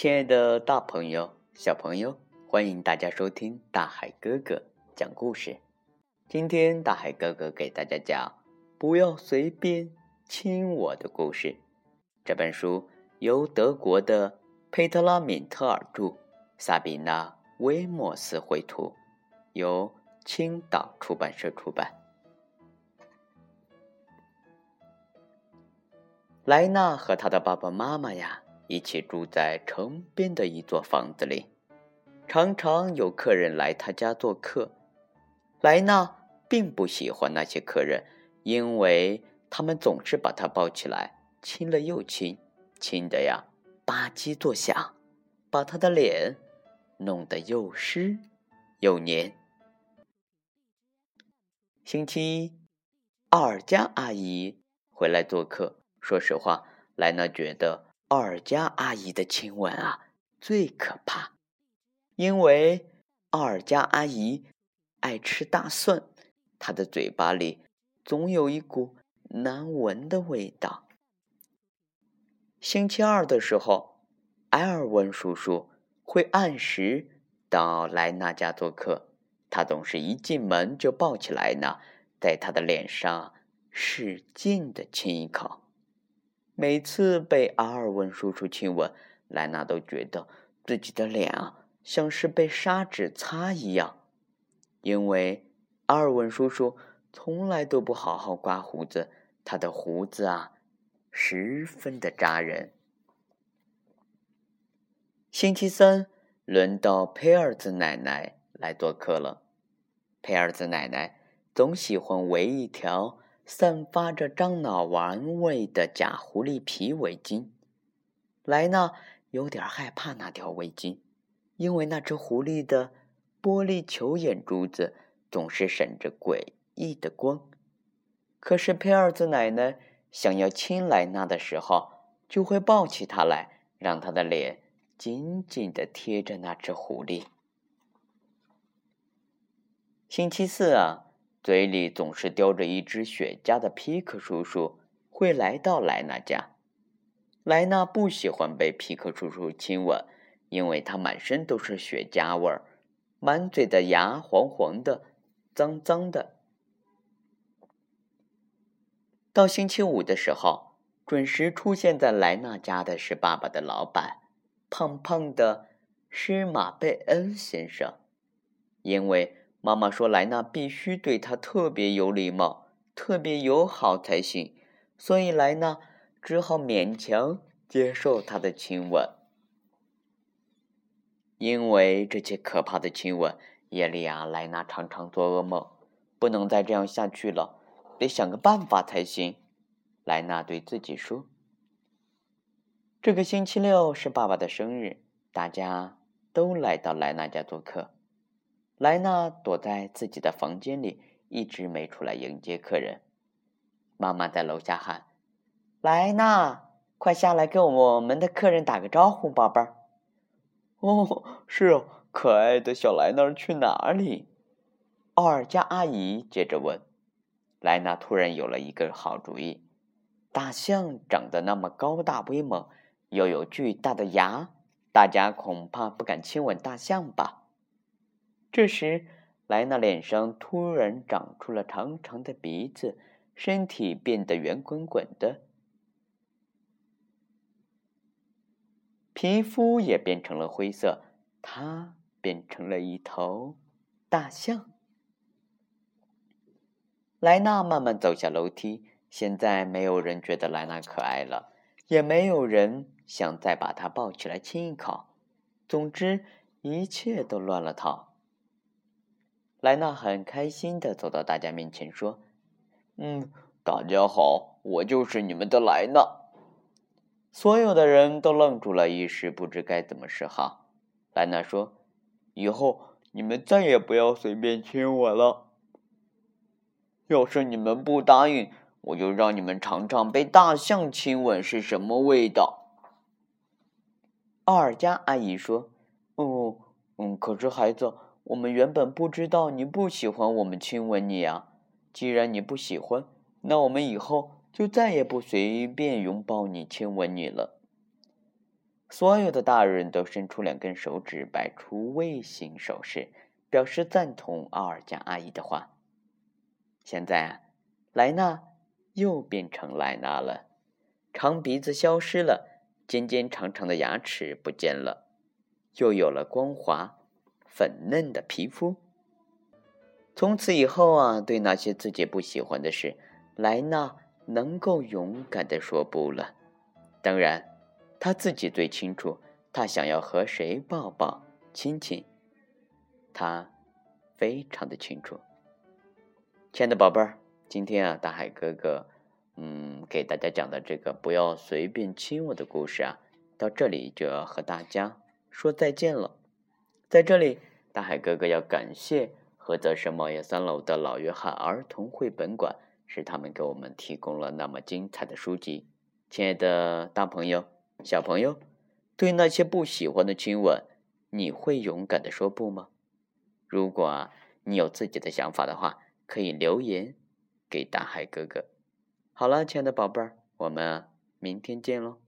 亲爱的大朋友、小朋友，欢迎大家收听大海哥哥讲故事。今天大海哥哥给大家讲《不要随便亲我的故事》。这本书由德国的佩特拉·敏特尔著，萨比娜·威莫斯绘图，由青岛出版社出版。莱娜和他的爸爸妈妈呀。一起住在城边的一座房子里，常常有客人来他家做客。莱娜并不喜欢那些客人，因为他们总是把她抱起来亲了又亲，亲的呀吧唧作响，把她的脸弄得又湿又黏。星期一，奥尔加阿姨回来做客。说实话，莱娜觉得。奥尔加阿姨的亲吻啊，最可怕，因为奥尔加阿姨爱吃大蒜，她的嘴巴里总有一股难闻的味道。星期二的时候，埃尔文叔叔会按时到莱娜家做客，他总是一进门就抱起来呢，在她的脸上使劲的亲一口。每次被阿尔文叔叔亲吻，莱娜都觉得自己的脸啊像是被砂纸擦一样，因为阿尔文叔叔从来都不好好刮胡子，他的胡子啊十分的扎人。星期三轮到佩尔兹奶奶来做客了，佩尔兹奶奶总喜欢围一条。散发着樟脑丸味的假狐狸皮围巾，莱娜有点害怕那条围巾，因为那只狐狸的玻璃球眼珠子总是闪着诡异的光。可是佩尔兹奶奶想要亲莱娜的时候，就会抱起她来，让她的脸紧紧的贴着那只狐狸。星期四啊。嘴里总是叼着一支雪茄的皮克叔叔会来到莱娜家。莱娜不喜欢被皮克叔叔亲吻，因为他满身都是雪茄味儿，满嘴的牙黄黄的，脏脏的。到星期五的时候，准时出现在莱娜家的是爸爸的老板，胖胖的施马贝恩先生，因为。妈妈说：“莱娜必须对他特别有礼貌、特别友好才行。”所以莱娜只好勉强接受他的亲吻。因为这些可怕的亲吻，夜里啊，莱娜常常做噩梦。不能再这样下去了，得想个办法才行。莱娜对自己说：“这个星期六是爸爸的生日，大家都来到莱娜家做客。”莱娜躲在自己的房间里，一直没出来迎接客人。妈妈在楼下喊：“莱娜，快下来跟我们的客人打个招呼，宝贝儿。”“哦，是哦，可爱的小莱娜去哪里？”奥尔加阿姨接着问。莱娜突然有了一个好主意：大象长得那么高大威猛，又有巨大的牙，大家恐怕不敢亲吻大象吧？这时，莱娜脸上突然长出了长长的鼻子，身体变得圆滚滚的，皮肤也变成了灰色，她变成了一头大象。莱娜慢慢走下楼梯，现在没有人觉得莱娜可爱了，也没有人想再把她抱起来亲一口。总之，一切都乱了套。莱娜很开心的走到大家面前，说：“嗯，大家好，我就是你们的莱娜。”所有的人都愣住了，一时不知该怎么是好。莱娜说：“以后你们再也不要随便亲我了。要是你们不答应，我就让你们尝尝被大象亲吻是什么味道。”奥尔加阿姨说：“哦，嗯，可是孩子。”我们原本不知道你不喜欢我们亲吻你啊！既然你不喜欢，那我们以后就再也不随便拥抱你、亲吻你了。所有的大人都伸出两根手指，摆出卫星手势，表示赞同奥尔加阿姨的话。现在啊，莱纳又变成莱纳了，长鼻子消失了，尖尖长长的牙齿不见了，又有了光滑粉嫩的皮肤。从此以后啊，对那些自己不喜欢的事，莱纳能够勇敢的说不了。当然。他自己最清楚，他想要和谁抱抱、亲亲，他非常的清楚。亲爱的宝贝儿，今天啊，大海哥哥，嗯，给大家讲的这个不要随便亲我的故事啊，到这里就要和大家说再见了。在这里，大海哥哥要感谢菏泽市茂业三楼的老约翰儿童绘本馆，是他们给我们提供了那么精彩的书籍。亲爱的大朋友。小朋友，对那些不喜欢的亲吻，你会勇敢的说不吗？如果你有自己的想法的话，可以留言给大海哥哥。好了，亲爱的宝贝儿，我们明天见喽。